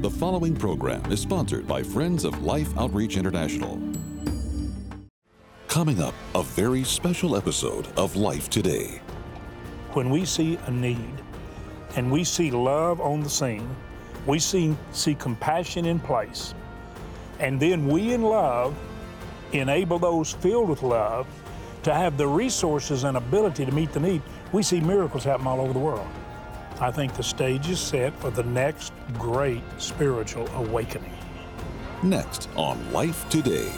The following program is sponsored by Friends of Life Outreach International. Coming up, a very special episode of Life Today. When we see a need and we see love on the scene, we see, see compassion in place, and then we in love enable those filled with love to have the resources and ability to meet the need, we see miracles happen all over the world. I think the stage is set for the next great spiritual awakening. Next on Life Today.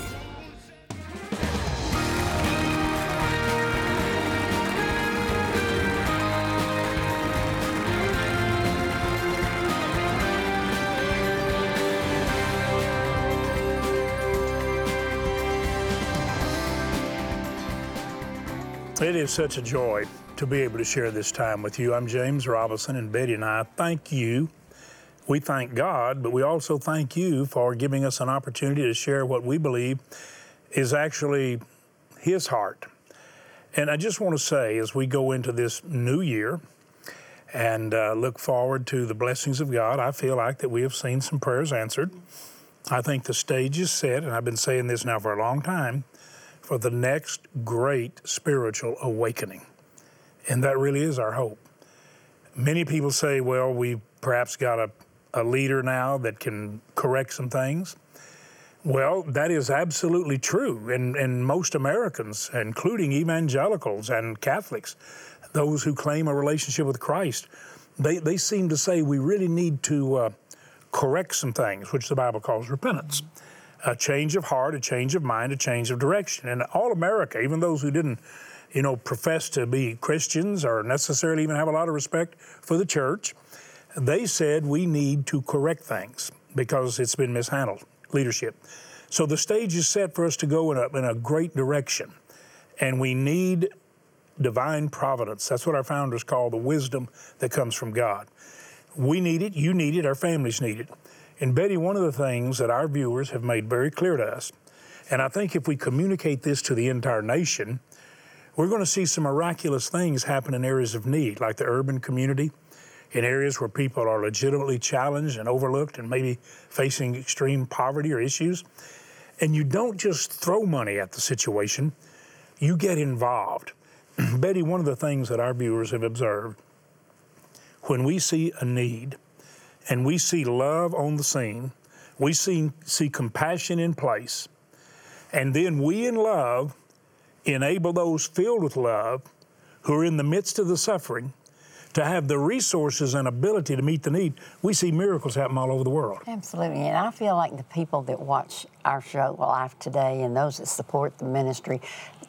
It is such a joy to be able to share this time with you. I'm James Robison, and Betty and I thank you. We thank God, but we also thank you for giving us an opportunity to share what we believe is actually His heart. And I just want to say, as we go into this new year and uh, look forward to the blessings of God, I feel like that we have seen some prayers answered. I think the stage is set, and I've been saying this now for a long time, for the next great spiritual awakening. And that really is our hope. Many people say, well, we've perhaps got a, a leader now that can correct some things. Well, that is absolutely true. And, and most Americans, including evangelicals and Catholics, those who claim a relationship with Christ, they, they seem to say we really need to uh, correct some things, which the Bible calls repentance. A change of heart, a change of mind, a change of direction. And all America, even those who didn't you know, profess to be Christians or necessarily even have a lot of respect for the church, they said we need to correct things because it's been mishandled, leadership. So the stage is set for us to go in a, in a great direction. And we need divine providence. That's what our founders call the wisdom that comes from God. We need it, you need it, our families need it. And Betty, one of the things that our viewers have made very clear to us, and I think if we communicate this to the entire nation, we're going to see some miraculous things happen in areas of need, like the urban community, in areas where people are legitimately challenged and overlooked and maybe facing extreme poverty or issues. And you don't just throw money at the situation, you get involved. Betty, one of the things that our viewers have observed when we see a need and we see love on the scene, we see, see compassion in place, and then we in love enable those filled with love who are in the midst of the suffering to have the resources and ability to meet the need, we see miracles happen all over the world. Absolutely. And I feel like the people that watch our show Life Today and those that support the ministry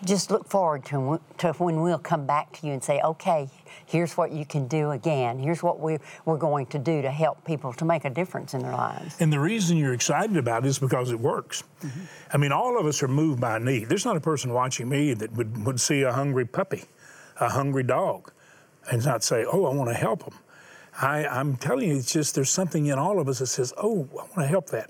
just look forward to, to when we'll come back to you and say, okay, here's what you can do again. Here's what we, we're going to do to help people to make a difference in their lives. And the reason you're excited about it is because it works. Mm-hmm. I mean, all of us are moved by need. There's not a person watching me that would, would see a hungry puppy, a hungry dog, and not say, oh, I want to help them. I, I'm telling you, it's just there's something in all of us that says, oh, I want to help that.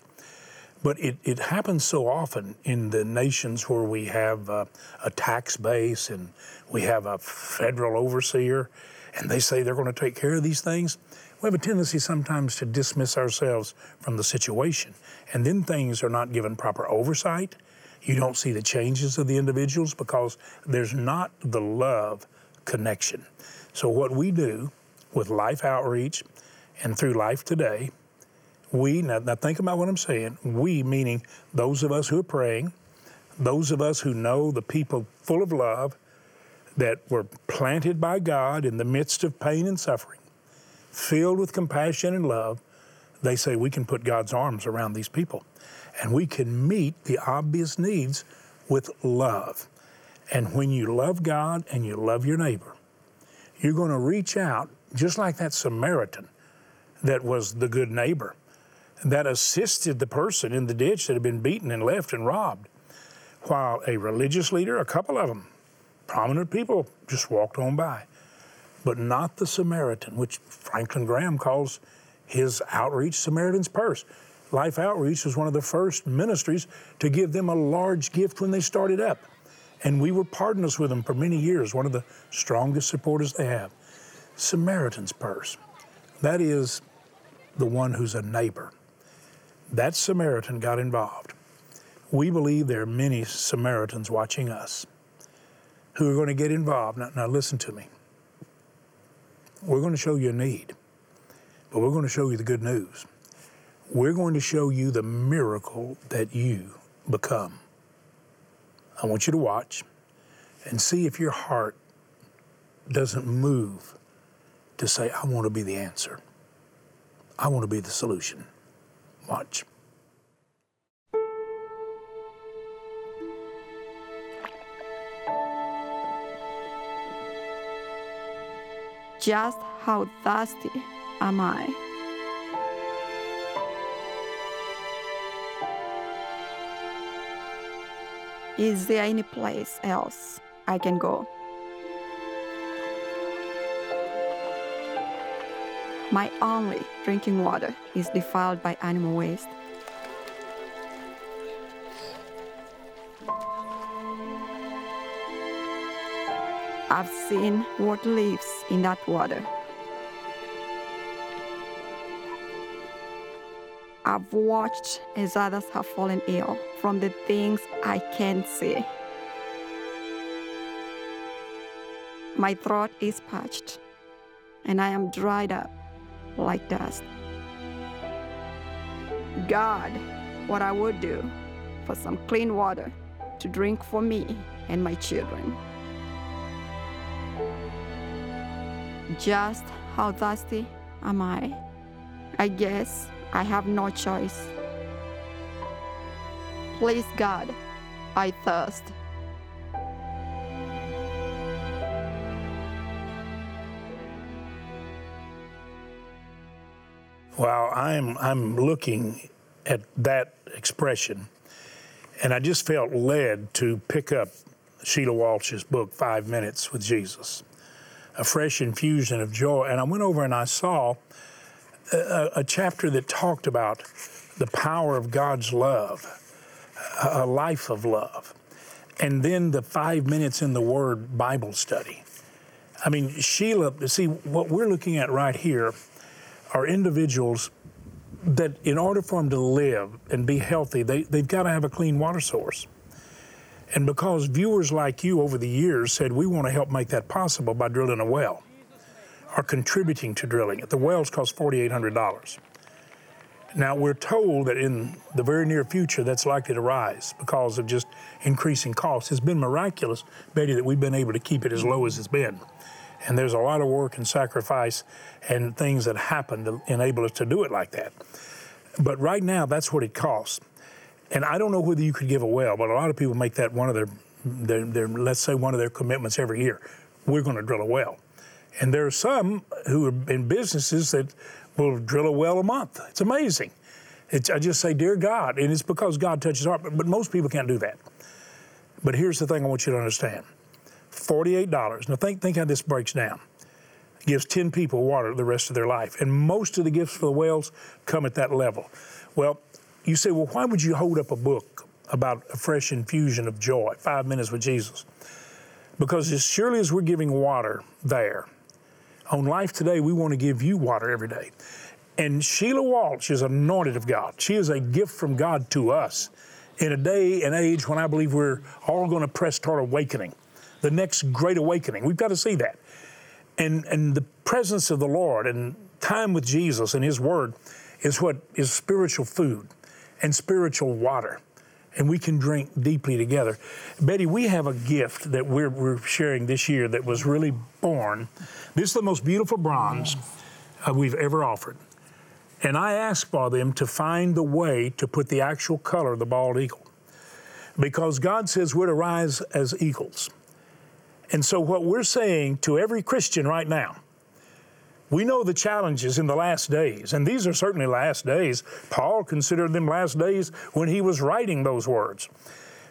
But it, it happens so often in the nations where we have a tax base and we have a federal overseer and they say they're going to take care of these things. We have a tendency sometimes to dismiss ourselves from the situation. And then things are not given proper oversight. You don't see the changes of the individuals because there's not the love connection. So, what we do with Life Outreach and through Life Today we, now, now think about what I'm saying, we meaning those of us who are praying, those of us who know the people full of love that were planted by God in the midst of pain and suffering, filled with compassion and love, they say we can put God's arms around these people and we can meet the obvious needs with love. And when you love God and you love your neighbor, you're going to reach out just like that Samaritan that was the good neighbor that assisted the person in the ditch that had been beaten and left and robbed. While a religious leader, a couple of them, prominent people, just walked on by. But not the Samaritan, which Franklin Graham calls his outreach Samaritan's Purse. Life Outreach was one of the first ministries to give them a large gift when they started up. And we were partners with them for many years, one of the strongest supporters they have. Samaritan's Purse. That is the one who's a neighbor that Samaritan got involved. We believe there are many Samaritans watching us who are going to get involved. Now, now listen to me. We're going to show you a need, but we're going to show you the good news. We're going to show you the miracle that you become. I want you to watch and see if your heart doesn't move to say, I want to be the answer. I want to be the solution. Watch. Just how thirsty am I? Is there any place else I can go? My only drinking water is defiled by animal waste. I've seen what lives in that water. I've watched as others have fallen ill from the things I can't see. My throat is parched, and I am dried up like dust. God, what I would do for some clean water to drink for me and my children. Just how thirsty am I? I guess I have no choice. Please, God, I thirst. Well, I'm I'm looking at that expression, and I just felt led to pick up Sheila Walsh's book, Five Minutes with Jesus, a fresh infusion of joy. And I went over and I saw a, a chapter that talked about the power of God's love, a life of love, and then the five minutes in the Word Bible study. I mean, Sheila, see, what we're looking at right here are individuals that, in order for them to live and be healthy, they, they've got to have a clean water source. And because viewers like you over the years said, we want to help make that possible by drilling a well, are contributing to drilling. The wells cost $4,800. Now, we're told that in the very near future that's likely to rise because of just increasing costs. It's been miraculous, Betty, that we've been able to keep it as low as it's been. And there's a lot of work and sacrifice and things that happen to enable us to do it like that. But right now, that's what it costs. And I don't know whether you could give a well, but a lot of people make that one of their, their, their let's say, one of their commitments every year. We're going to drill a well. And there are some who are in businesses that will drill a well a month. It's amazing. It's, I just say, Dear God, and it's because God touches our heart, but most people can't do that. But here's the thing I want you to understand $48. Now, think, think how this breaks down. It gives 10 people water the rest of their life. And most of the gifts for the wells come at that level. Well, you say, well, why would you hold up a book about a fresh infusion of joy, five minutes with Jesus? Because as surely as we're giving water there, on Life Today, we want to give you water every day. And Sheila Walsh is anointed of God. She is a gift from God to us in a day and age when I believe we're all going to press toward awakening, the next great awakening. We've got to see that. And, and the presence of the Lord and time with Jesus and His Word is what is spiritual food and spiritual water. And we can drink deeply together. Betty, we have a gift that we're, we're sharing this year that was really born. This is the most beautiful bronze uh, we've ever offered. And I asked for them to find the way to put the actual color of the bald eagle. Because God says we're to rise as eagles. And so, what we're saying to every Christian right now, we know the challenges in the last days, and these are certainly last days. Paul considered them last days when he was writing those words.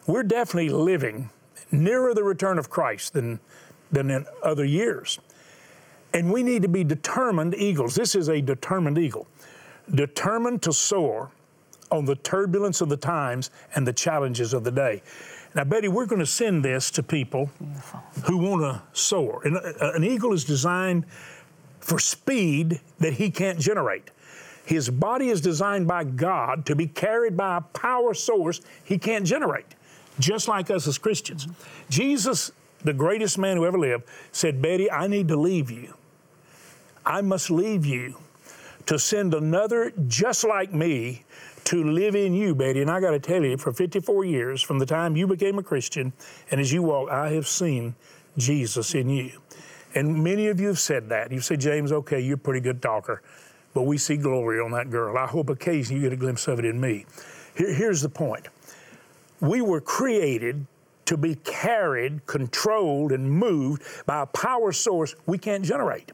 We're definitely living nearer the return of Christ than, than in other years. And we need to be determined eagles. This is a determined eagle, determined to soar on the turbulence of the times and the challenges of the day. Now, Betty, we're going to send this to people Beautiful. who want to soar. And uh, an eagle is designed for speed that he can't generate. His body is designed by God to be carried by a power source he can't generate, just like us as Christians. Jesus, the greatest man who ever lived, said, Betty, I need to leave you. I must leave you to send another just like me to live in you, Betty. And I got to tell you, for 54 years, from the time you became a Christian and as you walk, I have seen Jesus in you. And many of you have said that. You say, James, okay, you're a pretty good talker, but we see glory on that girl. I hope occasionally you get a glimpse of it in me. Here, here's the point we were created to be carried, controlled, and moved by a power source we can't generate.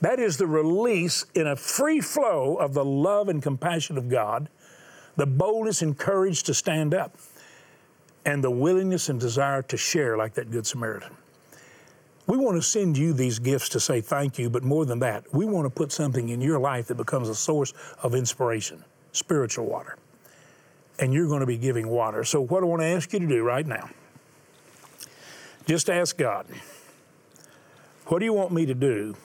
That is the release in a free flow of the love and compassion of God, the boldness and courage to stand up, and the willingness and desire to share like that Good Samaritan. We want to send you these gifts to say thank you, but more than that, we want to put something in your life that becomes a source of inspiration, spiritual water. And you're going to be giving water. So, what I want to ask you to do right now, just ask God, what do you want me to do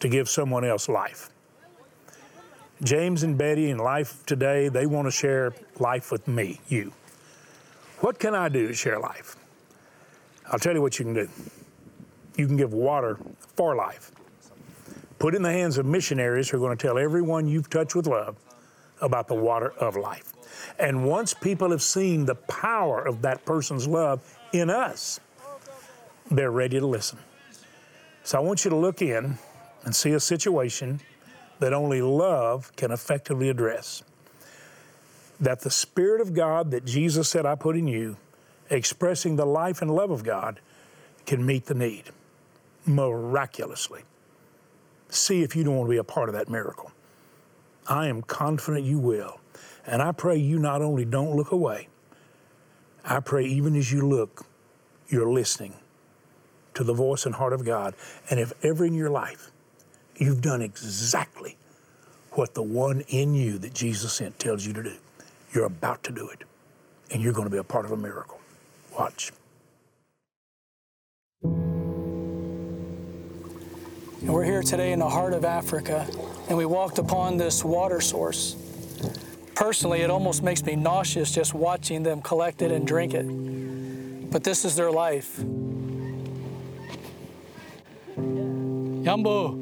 to give someone else life? James and Betty in Life Today, they want to share life with me, you. What can I do to share life? I'll tell you what you can do. You can give water for life. Put in the hands of missionaries who are going to tell everyone you've touched with love about the water of life. And once people have seen the power of that person's love in us, they're ready to listen. So I want you to look in and see a situation that only love can effectively address. That the Spirit of God that Jesus said, I put in you, expressing the life and love of God, can meet the need miraculously. See if you don't want to be a part of that miracle. I am confident you will. And I pray you not only don't look away, I pray even as you look, you're listening to the voice and heart of God. And if ever in your life you've done exactly what the one in you that Jesus sent tells you to do, you're about to do it. And you're going to be a part of a miracle. Watch. And we're here today in the heart of Africa, and we walked upon this water source. Personally, it almost makes me nauseous just watching them collect it and drink it. But this is their life. Yambo.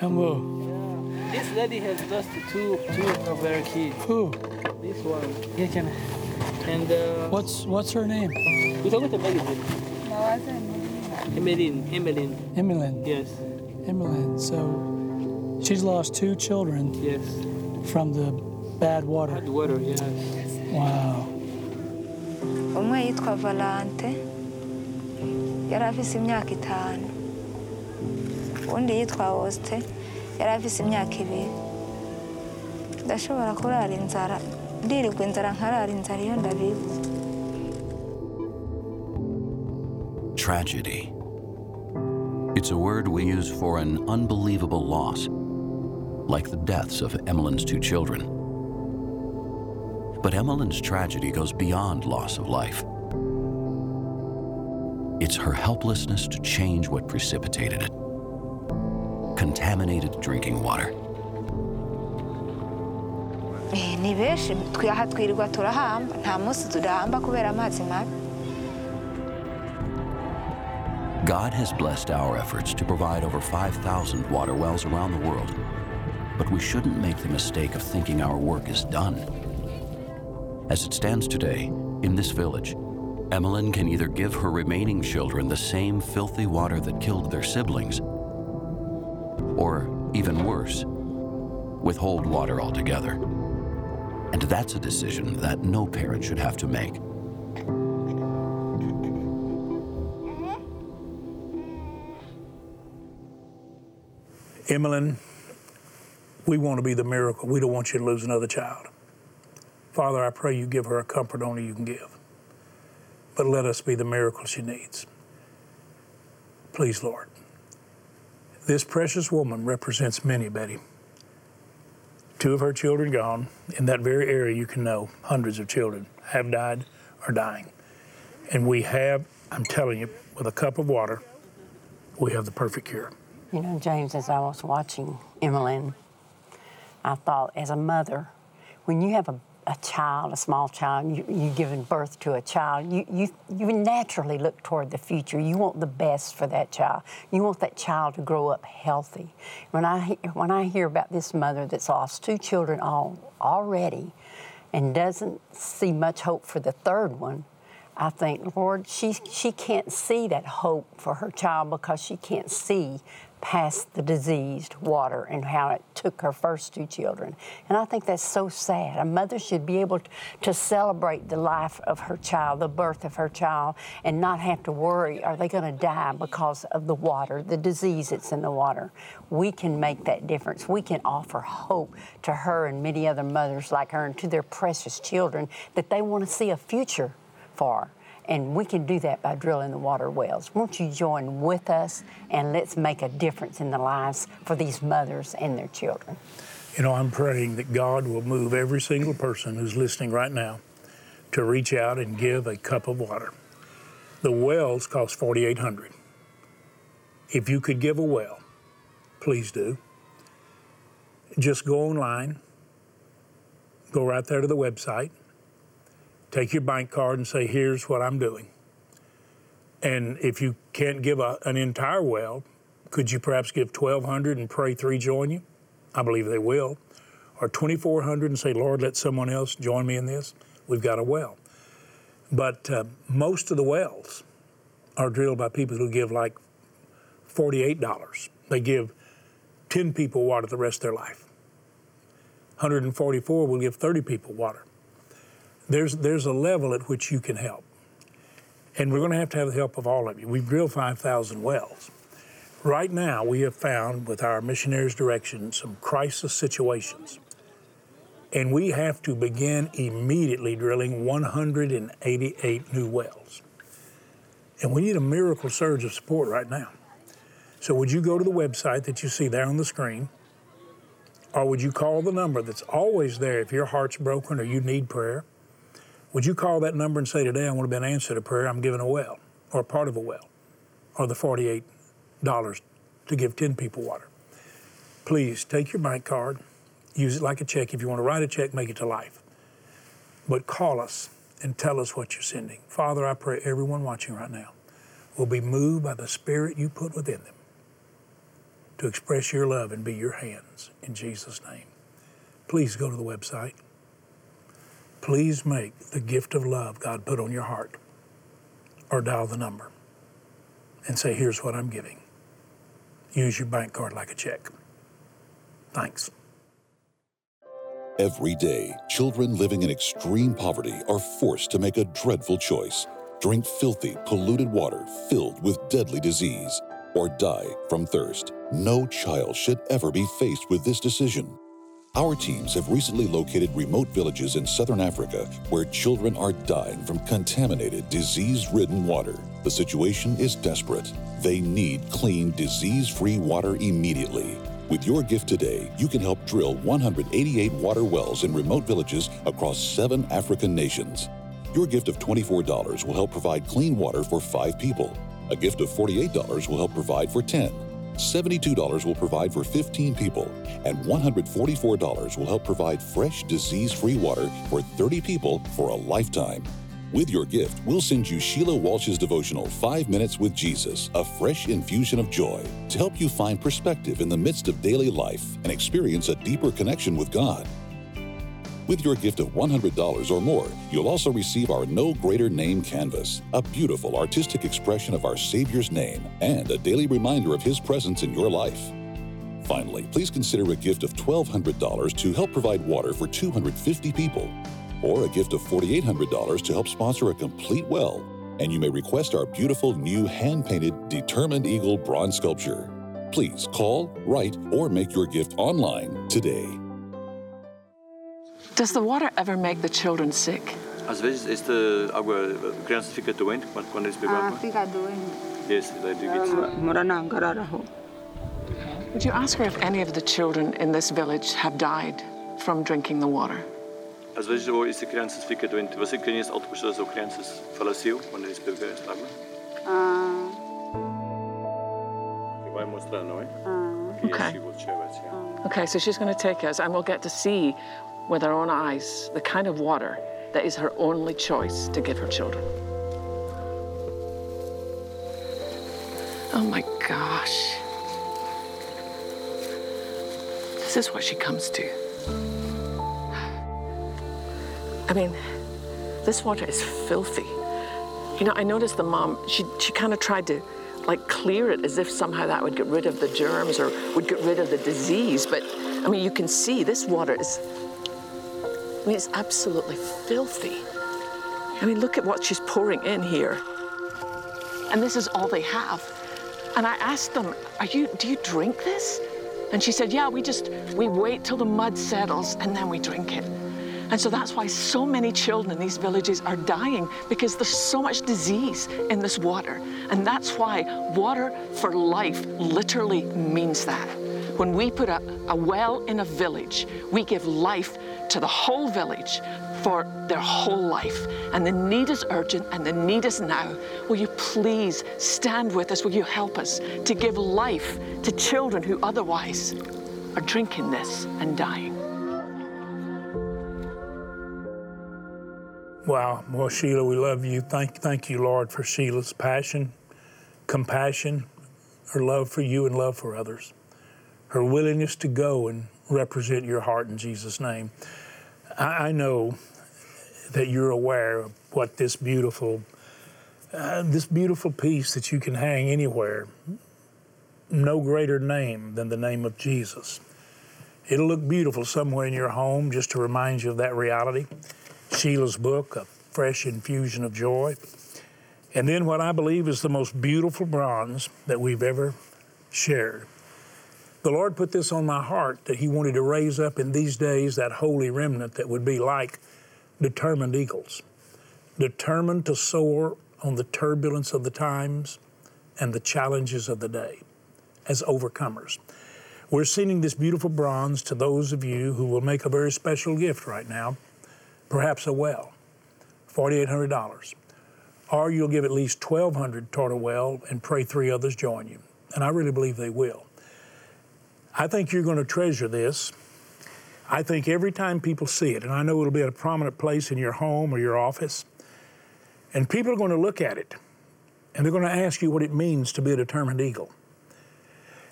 Yambo. This lady has lost two, two of her kids. Who? This one. Yeah, can And uh, What's what's her name? we talk with Emmeline. Emmeline. Emmeline. Emmeline. Yes. Emmeline. So she's lost two children Yes. from the bad water. Hard water. Yes. Wow. umwe yitwa valante yari afise imyaka itanu undi yitwa osite yari afise imyaka ibiri ndashobora kurara inzara ndirirwa inzara nkarara inzara iyo ndabibuze Tragedy. It's a word we use for an unbelievable loss, like the deaths of Emmeline's two children. But Emmeline's tragedy goes beyond loss of life. It's her helplessness to change what precipitated it contaminated drinking water. Eh, ni benshi twirirwa turahamba nta munsi kubera amazi mabi God has blessed our efforts to provide over 5,000 water wells around the world, but we shouldn't make the mistake of thinking our work is done. As it stands today, in this village, Emmeline can either give her remaining children the same filthy water that killed their siblings, or, even worse, withhold water altogether. And that's a decision that no parent should have to make. Emmeline, we want to be the miracle. We don't want you to lose another child. Father, I pray you give her a comfort only you can give. But let us be the miracle she needs. Please, Lord. This precious woman represents many, Betty. Two of her children gone. In that very area, you can know hundreds of children have died or dying. And we have, I'm telling you, with a cup of water, we have the perfect cure. You know, James, as I was watching Emmeline, I thought, as a mother, when you have a, a child, a small child, you, you're giving birth to a child, you, you, you naturally look toward the future. You want the best for that child. You want that child to grow up healthy. When I, when I hear about this mother that's lost two children all, already and doesn't see much hope for the third one, I think, Lord, she, she can't see that hope for her child because she can't see past the diseased water and how it took her first two children. And I think that's so sad. A mother should be able to celebrate the life of her child, the birth of her child, and not have to worry are they going to die because of the water, the disease that's in the water. We can make that difference. We can offer hope to her and many other mothers like her and to their precious children that they want to see a future for. And we can do that by drilling the water wells. Won't you join with us and let's make a difference in the lives for these mothers and their children? You know, I'm praying that God will move every single person who's listening right now to reach out and give a cup of water. The wells cost 4800 If you could give a well, please do. Just go online, go right there to the website, take your bank card and say, here's what I'm doing. And if you can't give a, an entire well, could you perhaps give 1200 and pray three join you? I believe they will. Or 2400 and say, Lord, let someone else join me in this. We've got a well. But uh, most of the wells are drilled by people who give like $48. They give 10 people water the rest of their life. 144 will give 30 people water. There's, there's a level at which you can help. And we're going to have to have the help of all of you. We've drilled 5,000 wells. Right now, we have found, with our missionaries' direction, some crisis situations. And we have to begin immediately drilling 188 new wells. And we need a miracle surge of support right now. So, would you go to the website that you see there on the screen? Or would you call the number that's always there if your heart's broken or you need prayer? Would you call that number and say, Today I want to be an answer to prayer, I'm giving a well, or part of a well, or the $48 to give 10 people water? Please take your bank card, use it like a check. If you want to write a check, make it to life. But call us and tell us what you're sending. Father, I pray everyone watching right now will be moved by the Spirit you put within them to express your love and be your hands in Jesus' name. Please go to the website. Please make the gift of love God put on your heart or dial the number and say, Here's what I'm giving. Use your bank card like a check. Thanks. Every day, children living in extreme poverty are forced to make a dreadful choice drink filthy, polluted water filled with deadly disease, or die from thirst. No child should ever be faced with this decision. Our teams have recently located remote villages in southern Africa where children are dying from contaminated, disease ridden water. The situation is desperate. They need clean, disease free water immediately. With your gift today, you can help drill 188 water wells in remote villages across seven African nations. Your gift of $24 will help provide clean water for five people. A gift of $48 will help provide for 10. $72 will provide for 15 people, and $144 will help provide fresh, disease free water for 30 people for a lifetime. With your gift, we'll send you Sheila Walsh's devotional, Five Minutes with Jesus, a fresh infusion of joy, to help you find perspective in the midst of daily life and experience a deeper connection with God. With your gift of $100 or more, you'll also receive our No Greater Name canvas, a beautiful artistic expression of our Savior's name and a daily reminder of His presence in your life. Finally, please consider a gift of $1,200 to help provide water for 250 people, or a gift of $4,800 to help sponsor a complete well. And you may request our beautiful new hand painted Determined Eagle bronze sculpture. Please call, write, or make your gift online today. Does the water ever make the children sick? Às vezes esta água, a criança fica doente quando, quando eles bebem água. Ah, fica doente. Yes, they do get sick. Would you ask her if any of the children in this village have died from drinking the water? Às vezes ou esta criança fica doente. Você conhece outras pessoas ou crianças faleceu quando eles beberam esta água? Ah, Vai mostrar, não é? ah. Aqui Okay. she will show us, yeah. Okay, so she's going to take us, and we'll get to see with her own eyes the kind of water that is her only choice to give her children. Oh my gosh. This is what she comes to. I mean, this water is filthy. You know, I noticed the mom, she, she kind of tried to like clear it as if somehow that would get rid of the germs or would get rid of the disease. But I mean, you can see this water is, I mean, it's absolutely filthy. I mean, look at what she's pouring in here. And this is all they have. And I asked them, Are you, do you drink this? And she said, Yeah, we just, we wait till the mud settles and then we drink it. And so that's why so many children in these villages are dying because there's so much disease in this water. And that's why water for life literally means that. When we put a, a well in a village, we give life to the whole village for their whole life. And the need is urgent and the need is now. Will you please stand with us? Will you help us to give life to children who otherwise are drinking this and dying? Wow. Well, Sheila, we love you. Thank, thank you, Lord, for Sheila's passion, compassion, her love for you and love for others, her willingness to go and represent your heart in Jesus' name. I, I know that you're aware of what this beautiful, uh, this beautiful piece that you can hang anywhere, no greater name than the name of Jesus. It'll look beautiful somewhere in your home just to remind you of that reality. Sheila's book, A Fresh Infusion of Joy. And then what I believe is the most beautiful bronze that we've ever shared. The Lord put this on my heart that He wanted to raise up in these days that holy remnant that would be like determined eagles, determined to soar on the turbulence of the times and the challenges of the day as overcomers. We're sending this beautiful bronze to those of you who will make a very special gift right now perhaps a well, $4,800. Or you'll give at least 1200 toward a well and pray three others join you. And I really believe they will. I think you're going to treasure this. I think every time people see it, and I know it'll be at a prominent place in your home or your office, and people are going to look at it and they're going to ask you what it means to be a determined eagle.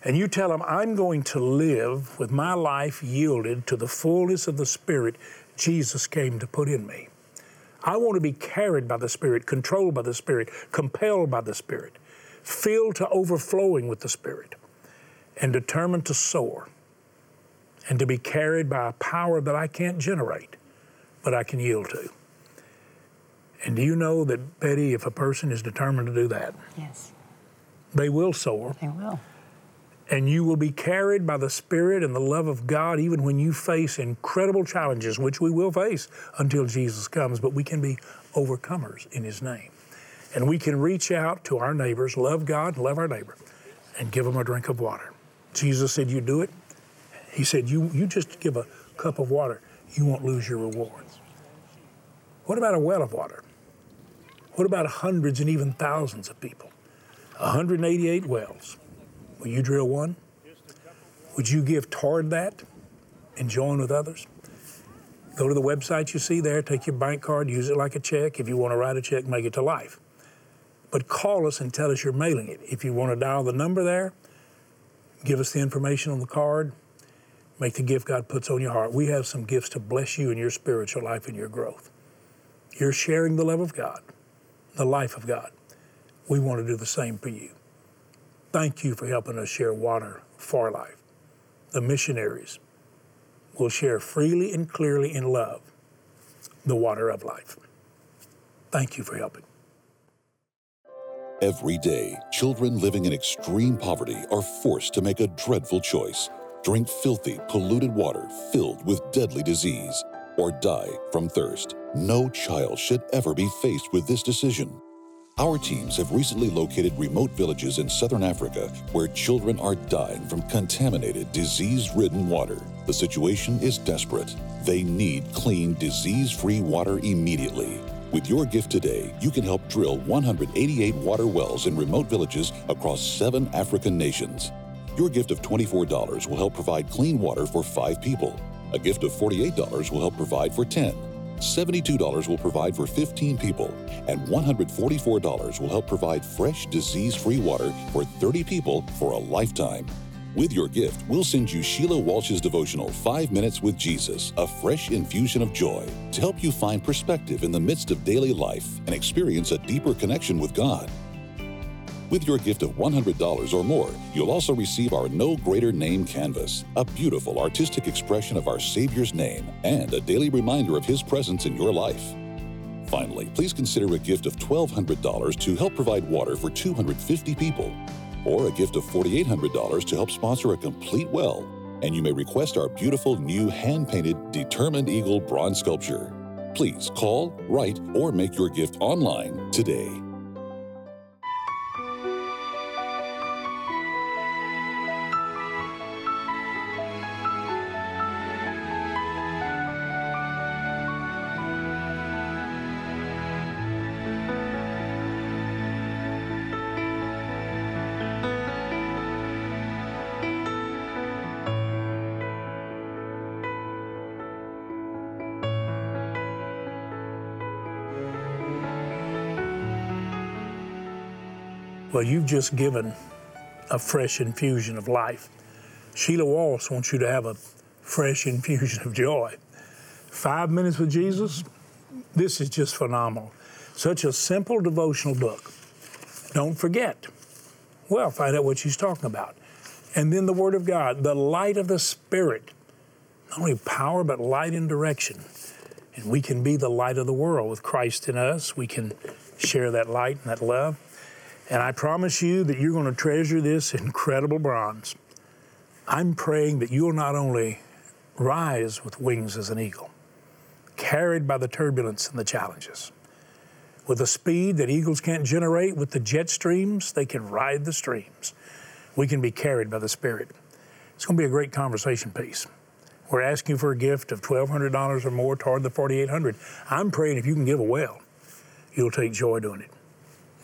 And you tell them, I'm going to live with my life yielded to the fullness of the Spirit Jesus came to put in me. I want to be carried by the Spirit, controlled by the Spirit, compelled by the Spirit, filled to overflowing with the Spirit, and determined to soar and to be carried by a power that I can't generate, but I can yield to. And do you know that, Betty, if a person is determined to do that, Yes, they will soar they will. and you will be carried by the Spirit and the love of God even when you face incredible challenges, which we will face until Jesus comes, but we can be overcomers in His name. And we can reach out to our neighbors, love God, love our neighbor, and give them a drink of water. Jesus said, You do it. He said, You, you just give a cup of water, you won't lose your rewards. What about a well of water? What about hundreds and even thousands of people? 188 wells. Will you drill one? Would you give toward that and join with others? Go to the website you see there, take your bank card, use it like a check. If you want to write a check, make it to life. But call us and tell us you're mailing it. If you want to dial the number there, give us the information on the card, make the gift God puts on your heart. We have some gifts to bless you in your spiritual life and your growth. You're sharing the love of God, the life of God. We want to do the same for you. Thank you for helping us share water for life. The missionaries will share freely and clearly in love the water of life. Thank you for helping. Every day, children living in extreme poverty are forced to make a dreadful choice drink filthy, polluted water filled with deadly disease, or die from thirst. No child should ever be faced with this decision. Our teams have recently located remote villages in southern Africa where children are dying from contaminated, disease ridden water. The situation is desperate. They need clean, disease free water immediately. With your gift today, you can help drill 188 water wells in remote villages across seven African nations. Your gift of $24 will help provide clean water for five people. A gift of $48 will help provide for 10. $72 will provide for 15 people, and $144 will help provide fresh, disease free water for 30 people for a lifetime. With your gift, we'll send you Sheila Walsh's devotional, Five Minutes with Jesus, a fresh infusion of joy, to help you find perspective in the midst of daily life and experience a deeper connection with God. With your gift of $100 or more, you'll also receive our No Greater Name canvas, a beautiful artistic expression of our Savior's name and a daily reminder of His presence in your life. Finally, please consider a gift of $1,200 to help provide water for 250 people, or a gift of $4,800 to help sponsor a complete well, and you may request our beautiful new hand painted Determined Eagle bronze sculpture. Please call, write, or make your gift online today. Well, you've just given a fresh infusion of life. Sheila Walsh wants you to have a fresh infusion of joy. Five Minutes with Jesus, this is just phenomenal. Such a simple devotional book. Don't forget. Well, find out what she's talking about. And then the Word of God, the light of the Spirit. Not only power, but light and direction. And we can be the light of the world with Christ in us. We can share that light and that love. And I promise you that you're going to treasure this incredible bronze. I'm praying that you'll not only rise with wings as an eagle, carried by the turbulence and the challenges, with a speed that eagles can't generate with the jet streams, they can ride the streams. We can be carried by the Spirit. It's going to be a great conversation piece. We're asking for a gift of $1,200 or more toward the 4800 I'm praying if you can give a well, you'll take joy doing it.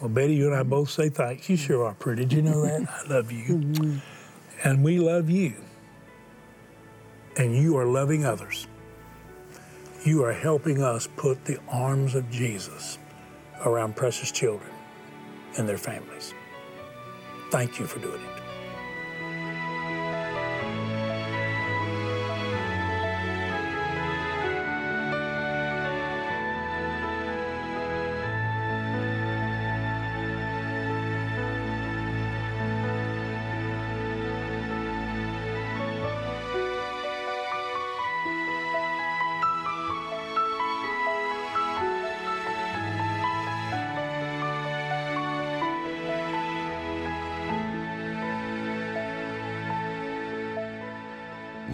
Well, Betty, you and I both say thanks. You sure are pretty. Did you know that? I love you. And we love you. And you are loving others. You are helping us put the arms of Jesus around precious children and their families. Thank you for doing it.